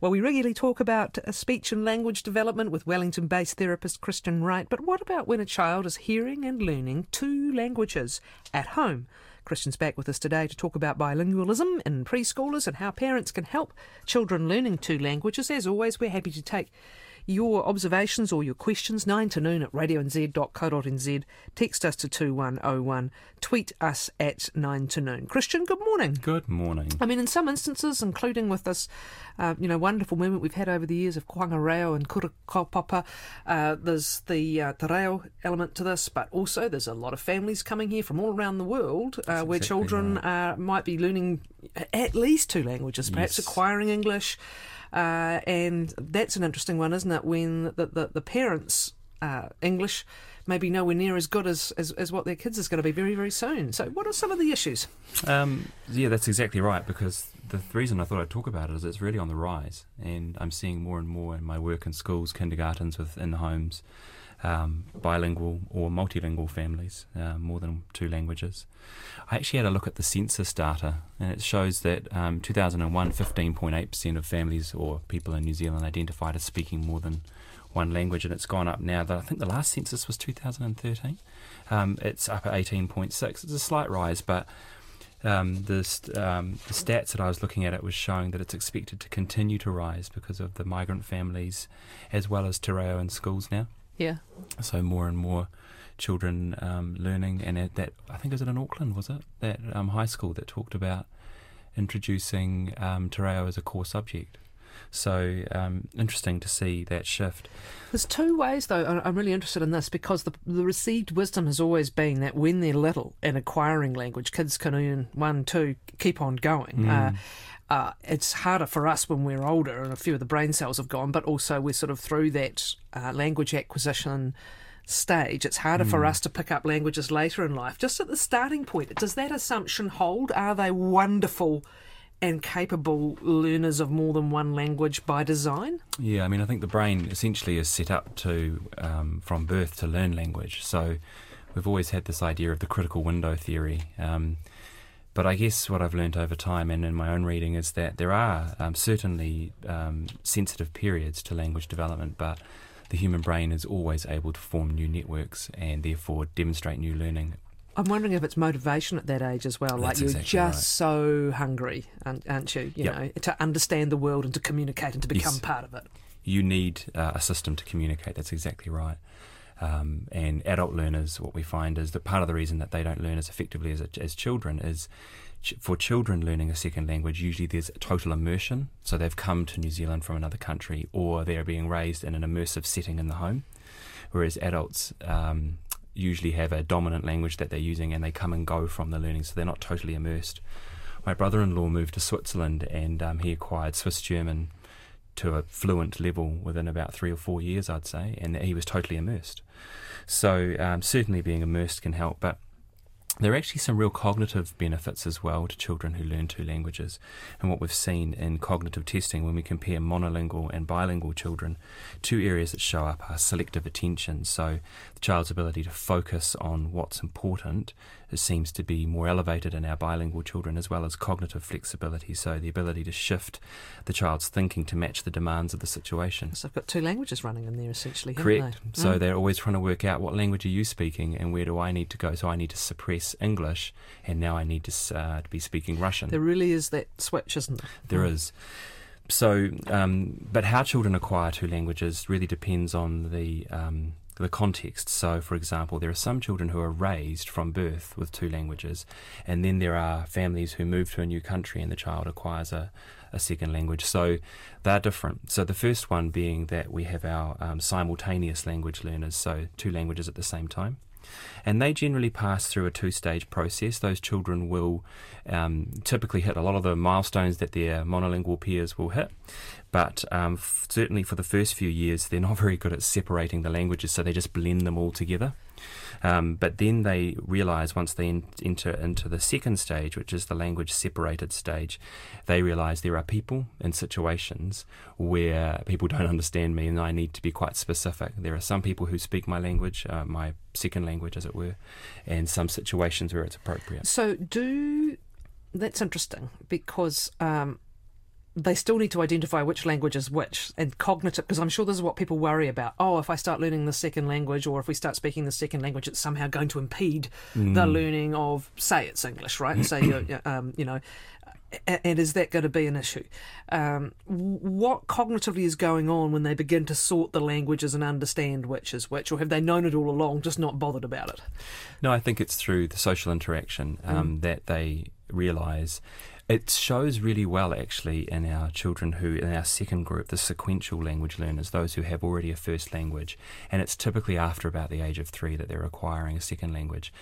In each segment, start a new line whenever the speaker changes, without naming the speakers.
Well, we regularly talk about uh, speech and language development with Wellington based therapist Christian Wright, but what about when a child is hearing and learning two languages at home? Christian's back with us today to talk about bilingualism in preschoolers and how parents can help children learning two languages. As always, we're happy to take your observations or your questions, 9 to noon at radionz.co.nz. Text us to 2101. Tweet us at 9 to noon. Christian, good morning.
Good morning.
I mean, in some instances, including with this, uh, you know, wonderful movement we've had over the years of Kōhanga Reo and Kura Kaupapa, uh, there's the uh, te reo element to this, but also there's a lot of families coming here from all around the world uh, where
exactly
children
right.
might be learning at least two languages, perhaps
Yes.
acquiring English. Uh, and that's an interesting one, isn't it? When the, the, the parents' uh, English maybe nowhere near as good as, as, as what their kids is going to be very, very soon. So, what are some of the issues?
Um, yeah, that's exactly right. Because the reason I thought I'd talk about it is it's really on the rise, and I'm seeing more and more in my work in schools, kindergartens, within homes, um, bilingual or multilingual families, uh, more than two languages. I actually had a look at the census data, and it shows that um, 2001, 15.8% of families or people in New Zealand identified as speaking more than one language, and it's gone up now. That I think the last census was 2013. Um, it's up at 18.6. It's a slight rise, but um, the, um, the stats that I was looking at it was showing that it's expected to continue to rise because of the migrant families as well as te reo in schools now.
Yeah.
So more and more children um, learning, and at that I think was it in Auckland, was it that um, high school that talked about introducing um, te reo as a core subject. So um, interesting to see that shift.
There's two ways, though. I'm really interested in this because the, the received wisdom has always been that when they're little and acquiring language, kids can earn one, two, keep on going. Uh, uh, it's harder for us when we're older and a few of the brain cells have gone, but also we're sort of through that uh, language acquisition stage. It's harder for us to pick up languages later in life. Just at the starting point, does that assumption hold? Are they wonderful and capable learners of more than one language by design?
Yeah, I mean, I think the brain essentially is set up to, um, from birth, to learn language. So we've always had this idea of the critical window theory. Um, but I guess what I've learned over time and in my own reading is that there are um, certainly um, sensitive periods to language development, but the human brain is always able to form new networks and therefore demonstrate new learning.
I'm wondering if it's motivation at that age as well. Like you're
exactly
just
right.
so hungry, aren't aren't you? You
Yep.
know, to understand the world and to communicate and to become
Yes.
part of it.
you need uh, a system to communicate. That's exactly right. Um, and adult learners, what we find is that part of the reason that they don't learn as effectively as, as children is ch- for children learning a second language, usually there's total immersion. So they've come to New Zealand from another country or they're being raised in an immersive setting in the home. Whereas adults um, usually have a dominant language that they're using and they come and go from the learning, so they're not totally immersed. My brother in law moved to Switzerland and um, he acquired Swiss German to a fluent level within about three or four years, I'd say, and he was totally immersed. So um, certainly being immersed can help, but there are actually some real cognitive benefits as well to children who learn two languages. And what we've seen in cognitive testing when we compare monolingual and bilingual children, two areas that show up are selective attention. So the child's ability to focus on what's important seems to be more elevated in our bilingual children, as well as cognitive flexibility. So the ability to shift the child's thinking to match the demands of the situation.
So I've got two languages running in there essentially.
Correct.
they?
So
Mm.
they're always trying to work out what language are you speaking and where do I need to go. So I need to suppress English, and now I need to, uh, to be speaking Russian.
there really is that switch, isn't there?
There
Mm.
is. So, um, but how children acquire two languages really depends on the um, the context. So, for example, there are some children who are raised from birth with two languages, and then there are families who move to a new country and the child acquires a, a second language. So, they're different. So, the first one being that we have our um, simultaneous language learners, so two languages at the same time. And they generally pass through a two stage process. Those children will um, typically hit a lot of the milestones that their monolingual peers will hit. But um, f- certainly for the first few years, they're not very good at separating the languages, so they just blend them all together. Um, but then they realise once they en- enter into the second stage, which is the language separated stage, they realise there are people in situations where people don't understand me and I need to be quite specific. There are some people who speak my language, uh, my second language, as it were, and some situations where it's appropriate.
So, do that's interesting because um, they still need to identify which language is which and cognitive because I'm sure this is what people worry about. Oh, if I start learning the second language or if we start speaking the second language, it's somehow going to impede
Mm.
the learning of, say, it's English, right? And say, you're, um, you know, and is that going to be an issue? Um, what cognitively is going on when they begin to sort the languages and understand which is which, or have they known it all along, just not bothered about it?
No, I think it's through the social interaction um, that they realise. It shows really well, actually, in our children who, in our second group, the sequential language learners, those who have already a first language. And it's typically after about the age of three that they're acquiring a second language.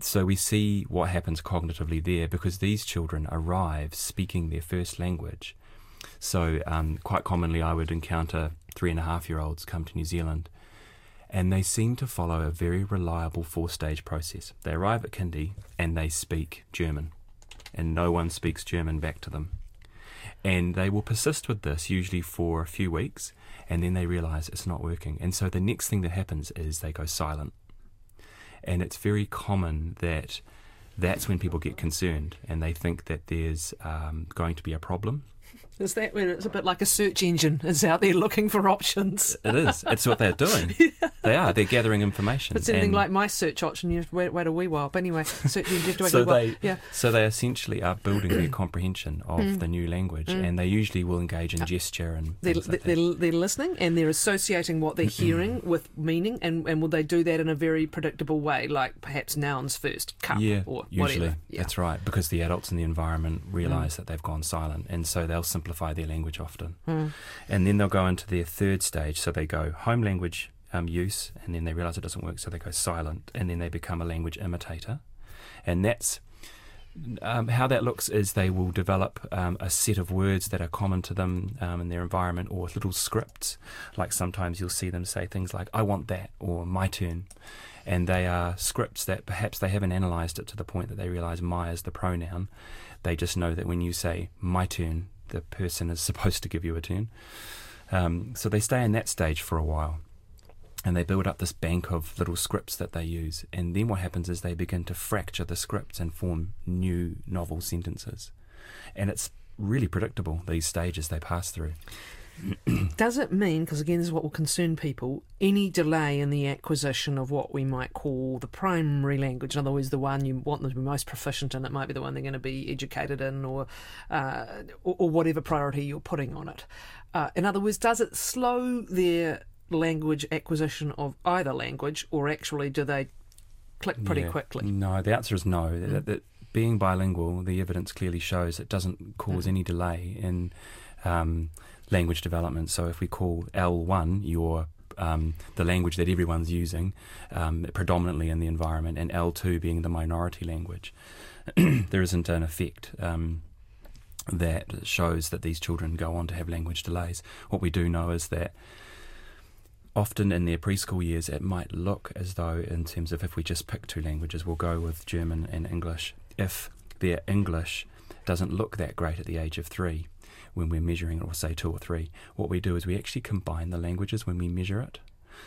So we see what happens cognitively there because these children arrive speaking their first language. So, um, quite commonly, I would encounter three and a half year olds come to New Zealand and they seem to follow a very reliable four stage process. They arrive at kindy and they speak German, and no one speaks German back to them. And they will persist with this usually for a few weeks, and then they realize it's not working. And so the next thing that happens is they go silent. And it's very common that that's when people get concerned and they think that there's um, going to be a problem.
Is that when it's a bit like a search engine is out there looking for options?
It is. It's what they're doing. They are. They're gathering information.
If it's anything like my search option, you have to wait, wait a wee while. But anyway, search engine, you have to wait a
so they
yeah.
so they essentially are building their comprehension of the new language, and they usually will engage in gesture and
They're,
like
they're, they're listening and they're associating what they're hearing with meaning, and, and will they do that in a very predictable way, like perhaps nouns first, cup
Yeah,
or
usually
whatever? Yeah. Mm.
that's right because the adults in the environment realise that they've gone silent, and so they'll simplify their language often,
Mm.
and then they'll go into their third stage. So they go home language um, use, and then they realise it doesn't work, so they go silent, and then they become a language imitator, and that's um, how that looks is they will develop um, a set of words that are common to them um, in their environment or little scripts. Like sometimes you'll see them say things like, I want that, or my turn. And they are scripts that perhaps they haven't analysed it to the point that they realise my is the pronoun. They just know that when you say my turn, the person is supposed to give you a turn. Um, so they stay in that stage for a while and they build up this bank of little scripts that they use. And then what happens is they begin to fracture the scripts and form new novel sentences. And it's really predictable, these stages they pass through.
Does it mean, because again, this is what will concern people, any delay in the acquisition of what we might call the primary language? In other words, the one you want them to be most proficient in, it might be the one they're going to be educated in, or uh, or, or whatever priority you're putting on it. Uh, in other words, does it slow their language acquisition of either language, or actually do they click pretty
Yeah.
quickly?
No, the answer is no. That, that being bilingual, the evidence clearly shows it doesn't cause any delay in um, language development. So if we call L1 your um, the language that everyone's using um, predominantly in the environment, and L2 being the minority language, there isn't an effect. Um, that shows that these children go on to have language delays. What we do know is that often in their preschool years, it might look as though, in terms of if we just pick two languages, we'll go with German and English. If their English doesn't look that great at the age of three, when we're measuring it, or say two or three, what we do is we actually combine the languages when we measure it.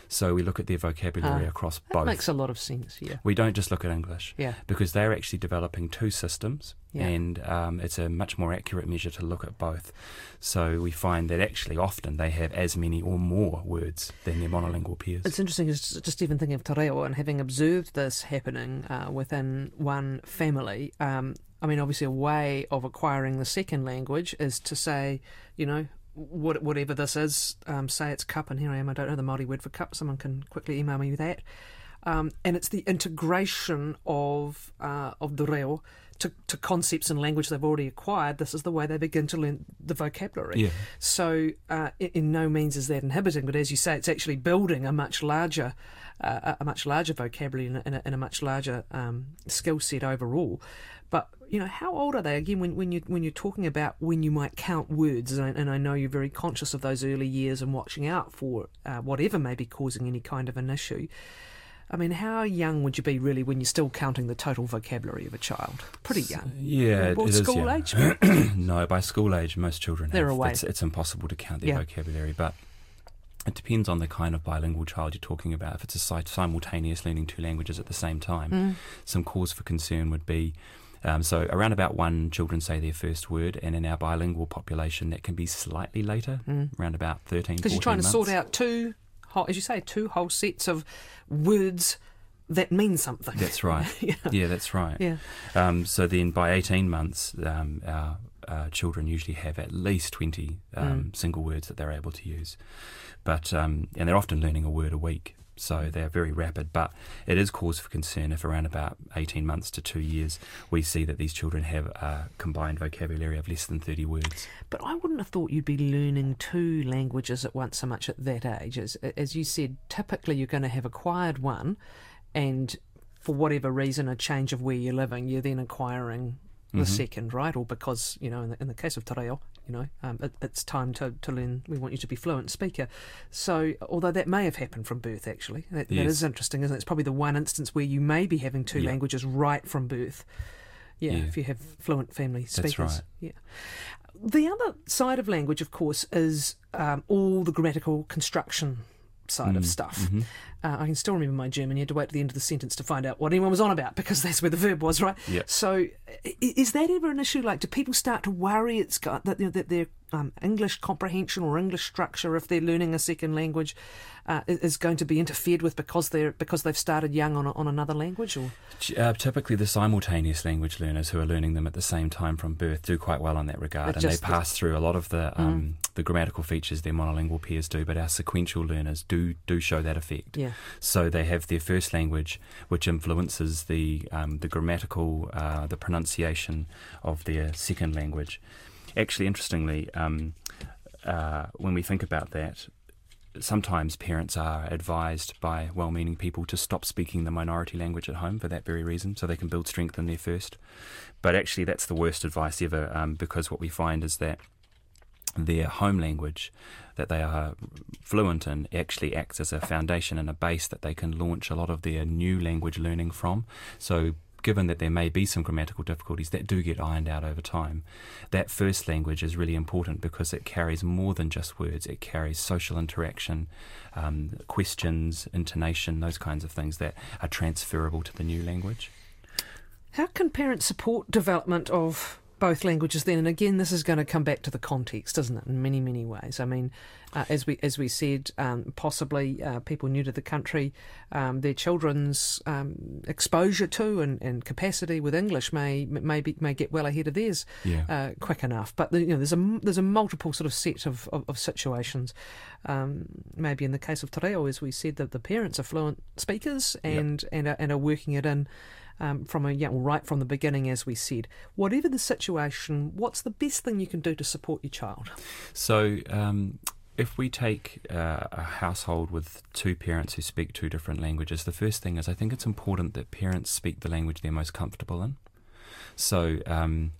So we look at their vocabulary
Ah,
across
That
both.
makes a lot of sense. Yeah.
we don't just look at English
Yeah.
because they're actually developing two systems,
Yeah.
and um, it's a much more accurate measure to look at both. So we find that actually often they have as many or more words than their monolingual peers.
It's interesting, just even thinking of Te Reo and having observed this happening uh, within one family. Um, I mean, obviously, a way of acquiring the second language is to say, you know, what, whatever this is, um, say it's cup, and here I am, I don't know the Māori word for cup, someone can quickly email me that. um, and it's the integration of uh, of the reo to, to concepts and language they've already acquired. This is the way they begin to learn the vocabulary.
Yeah.
So, uh, in, in no means is that inhibiting, but as you say, it's actually building a much larger uh, a much larger vocabulary and a, and a, and a much larger um, skill set overall. But you know, how old are they? Again, when, when you when you're talking about when you might count words, and I, and I know you're very conscious of those early years and watching out for uh, whatever may be causing any kind of an issue. I mean, how young would you be really when you're still counting the total vocabulary of a child? Pretty young.
Yeah,
Well,
it is,
school
yeah.
age?
no, by school age, most children
They're
have,
away.
It's, it's impossible to count their
Yeah.
vocabulary, but it depends on the kind of bilingual child you're talking about. If it's a simultaneous learning two languages at the same time,
Mm.
some cause for concern would be. Um, so around about one, children say their first word, and in our bilingual population, that can be slightly later, around about 13,
Because
14
Mm. you're trying to sort out two, whole, as you say, two whole sets of words that mean something.
That's right.
yeah.
Yeah, that's right.
Yeah.
Um, so then by 18 months, um, our uh, children usually have at least 20 um,
Mm.
single words that they're able to use. But um, And they're often learning a word a week. So they're very rapid, but it is cause for concern if around about 18 months to two years we see that these children have a combined vocabulary of less than 30 words.
But I wouldn't have thought you'd be learning two languages at once so much at that age. As, as you said, typically you're going to have acquired one, and for whatever reason, a change of where you're living, you're then acquiring the mm-hmm. second, right? Or because, you know, in the, in the case of Te Reo, you know, um, it, it's time to, to learn, we want you to be fluent speaker. So, although that may have happened from birth, actually, that, that
Yes.
is interesting, isn't it? It's probably the one instance where you may be having two
Yeah.
languages right from birth. Yeah,
Yeah.
if you have fluent family speakers.
right.
Yeah. The other side of language, of course, is um, all the grammatical construction side
Mm,
of stuff.
mm-hmm.
Uh, I can still remember my German. You had to wait to the end of the sentence to find out what anyone was on about because that's where the verb was, right?
Yep.
So, is that ever an issue? Like, do people start to worry it's got that, you know, that their um, English comprehension or English structure, if they're learning a second language, uh, is going to be interfered with because they're because they've started young on a, on another language? Or
Uh, typically, the simultaneous language learners who are learning them at the same time from birth do quite well in that regard, and they pass through a lot of the um, the grammatical features their monolingual peers do. But our sequential learners do do show that effect.
yeah,
So they have their first language, which influences the um, the grammatical, uh, the pronunciation of their second language. Actually, interestingly, um, uh, when we think about that, sometimes parents are advised by well-meaning people to stop speaking the minority language at home for that very reason, so they can build strength in their first. But actually, that's the worst advice ever, um, because what we find is that their home language that they are fluent in actually acts as a foundation and a base that they can launch a lot of their new language learning from. So, given that there may be some grammatical difficulties that do get ironed out over time, that first language is really important because it carries more than just words. It carries social interaction, um, questions, intonation, those kinds of things that are transferable to the new language.
How can parents support development of both languages then? And again, this is going to come back to the context, isn't it? In many, many ways. I mean, uh, as we as we said, um, possibly uh, people new to the country, um, their children's um, exposure to and, and capacity with English may may be, may get well ahead of theirs
Yeah.
uh, quick enough. But you know, there's a there's a multiple sort of set of of, of situations. Um, maybe in the case of Te Reo, as we said, that the parents are fluent speakers and and are, and are working it in um, from a young, right from the beginning, as we said. Whatever the situation, what's the best thing you can do to support your child?
So, um, if we take uh, a household with two parents who speak two different languages, the first thing is I think it's important that parents speak the language they're most comfortable in. So, um,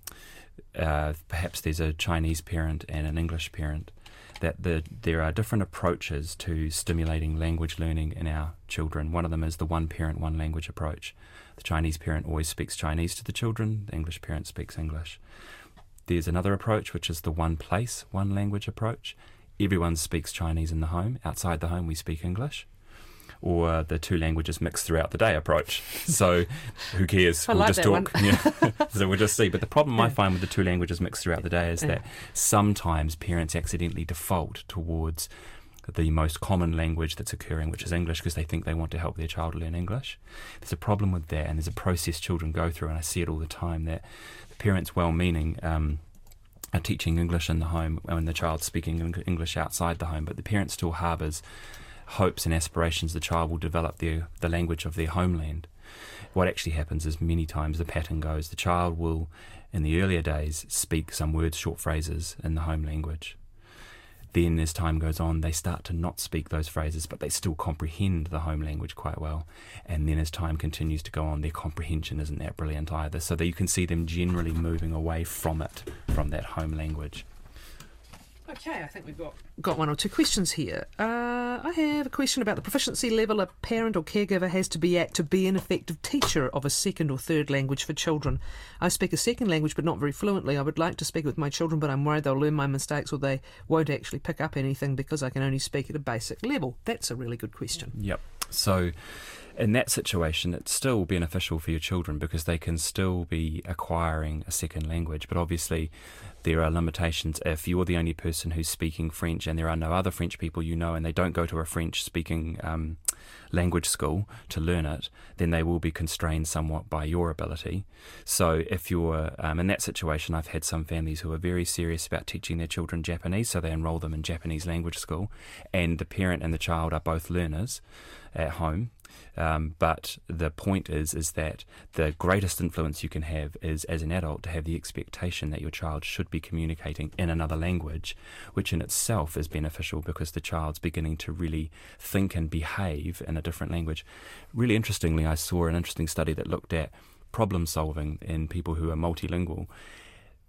uh, perhaps there's a Chinese parent and an English parent. That the, there are different approaches to stimulating language learning in our children. One of them is the one parent, one language approach. The Chinese parent always speaks Chinese to the children, the English parent speaks English. There's another approach, which is the one place, one language approach. Everyone speaks Chinese in the home. Outside the home, we speak English. Or the two languages mixed throughout the day approach. So who cares?
I
we'll
like
just talk. Yeah. so we'll just see. But the problem I find with the two languages mixed throughout the day is that sometimes parents accidentally default towards the most common language that's occurring, which is English, because they think they want to help their child learn English. There's a problem with that, and there's a process children go through, and I see it all the time that the parents, well meaning, um, are teaching English in the home when the child's speaking English outside the home, but the parent still harbours hopes and aspirations the child will develop the the language of their homeland. What actually happens is many times the pattern goes the child will, in the earlier days, speak some words, short phrases in the home language. Then, as time goes on, they start to not speak those phrases, but they still comprehend the home language quite well. And then, as time continues to go on, their comprehension isn't that brilliant either. So that you can see them generally moving away from it, from that home language.
Okay, I think we've got got one or two questions here. Uh, I have a question about the proficiency level a parent or caregiver has to be at to be an effective teacher of a second or third language for children. I speak a second language, but not very fluently. I would like to speak with my children, but I'm worried they'll learn my mistakes or they won't actually pick up anything because I can only speak at a basic level. That's a really good question.
Yep. So in that situation, it's still beneficial for your children because they can still be acquiring a second language. But obviously, there are limitations. If you're the only person who's speaking French and there are no other French people you know and they don't go to a French speaking um, language school to learn it, then they will be constrained somewhat by your ability. So, if you're um, in that situation, I've had some families who are very serious about teaching their children Japanese, so they enroll them in Japanese language school, and the parent and the child are both learners at home. Um, but the point is, is that the greatest influence you can have is, as an adult, to have the expectation that your child should be communicating in another language, which in itself is beneficial because the child's beginning to really think and behave in a different language. Really interestingly, I saw an interesting study that looked at problem solving in people who are multilingual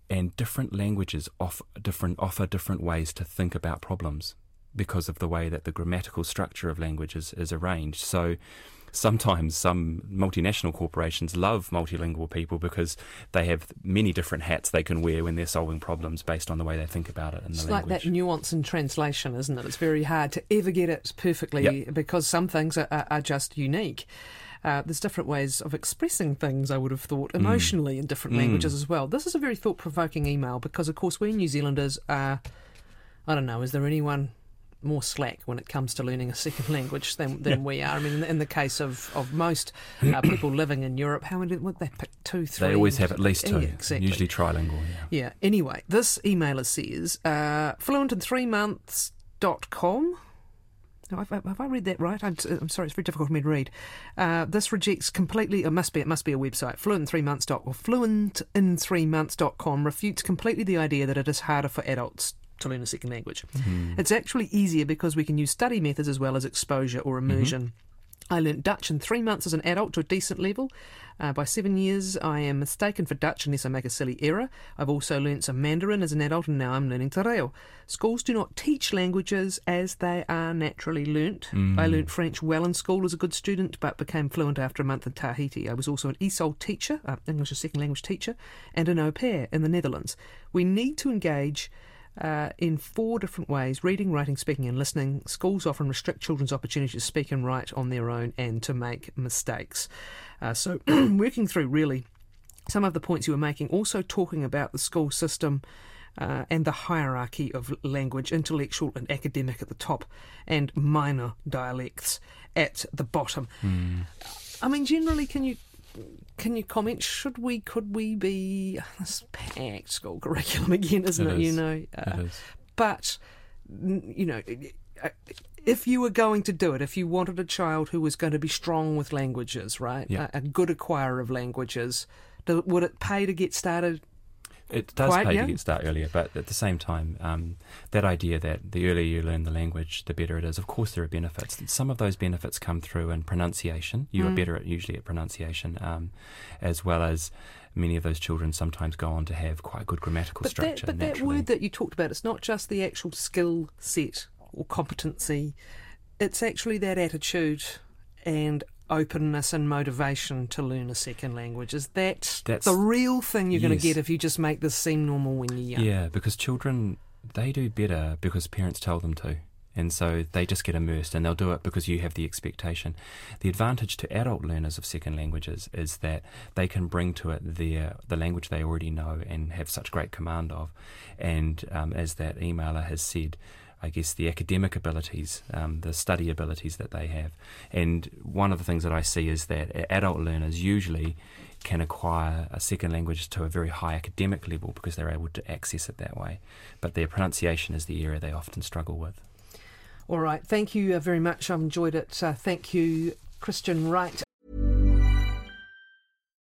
and different languages offer different offer different ways to think about problems because of the way that the grammatical structure of languages is is arranged. So sometimes some multinational corporations love multilingual people because they have many different hats they can wear when they're solving problems based on the way they think about it in
it's like that nuance in translation, isn't it? It's very hard to ever get it perfectly
Yep.
because some things are, are, are just unique. Uh, there's different ways of expressing things, I would have thought, emotionally in different
Mm.
languages as well. This is a very thought provoking email because, of course, we New Zealanders are, I don't know, is there anyone more slack when it comes to learning a second language than, than we are? I mean, in the case of, of most uh, people living in Europe, how many would they pick? Two, three?
They always have at least two,
Yeah, exactly.
usually trilingual. Yeah.
Yeah. Anyway, this emailer says uh, fluent in three months.com. Have I, have I read that right? I'm, I'm sorry, it's very difficult for me to read. Uh, this rejects completely. It must be. It must be a website. Fluent three months dot or fluent in three months.com refutes completely the idea that it is harder for adults to learn a second language. It's actually easier because we can use study methods as well as exposure or immersion. I learnt Dutch in three months as an adult to a decent level. Uh, by seven years, I am mistaken for Dutch unless I make a silly error. I've also learnt some Mandarin as an adult, and now I'm learning Te Reo. Schools do not teach languages as they are naturally learnt. I learnt French well in school as a good student, but became fluent after a month in Tahiti. I was also an ESOL teacher, uh, English as a second language teacher, and an au pair in the Netherlands. We need to engage uh, in four different ways reading, writing, speaking, and listening. Schools often restrict children's opportunity to speak and write on their own and to make mistakes. Uh, so, working through really some of the points you were making, also talking about the school system. Uh, and the hierarchy of language, intellectual and academic at the top, and minor dialects at the bottom. I mean, generally, can you can you comment? Should we? Could we be this packed school curriculum again? Isn't it?
It
You know, uh,
It is.
but you know, uh, if you were going to do it, if you wanted a child who was going to be strong with languages, right,
Yeah.
a, a good acquirer of languages, do, would it pay to get started?
It does
Quite
pay
young?
to get started earlier, but at the same time, um, that idea that the earlier you learn the language, the better it is. Of course, there are benefits. Some of those benefits come through in pronunciation. You
Mm.
are better at usually at pronunciation, um, as well as many of those children sometimes go on to have quite good grammatical
But that,
structure.
but that word that you talked about, it's not just the actual skill set or competency. It's actually that attitude and openness and motivation to learn a second language. Is that
That's-
the real thing you're going to get if you just make this seem normal when you're young?
Yeah, because children they do better because parents tell them to. And so they just get immersed and they'll do it because you have the expectation. The advantage to adult learners of second languages is that they can bring to it their the language they already know and have such great command of. And um, as that emailer has said, I guess the academic abilities, um, the study abilities that they have. And one of the things that I see is that adult learners usually can acquire a second language to a very high academic level because they're able to access it that way. But their pronunciation is the area they often struggle with.
All right. Thank you uh, very much. I've enjoyed it. Uh, thank you, Christian Wright.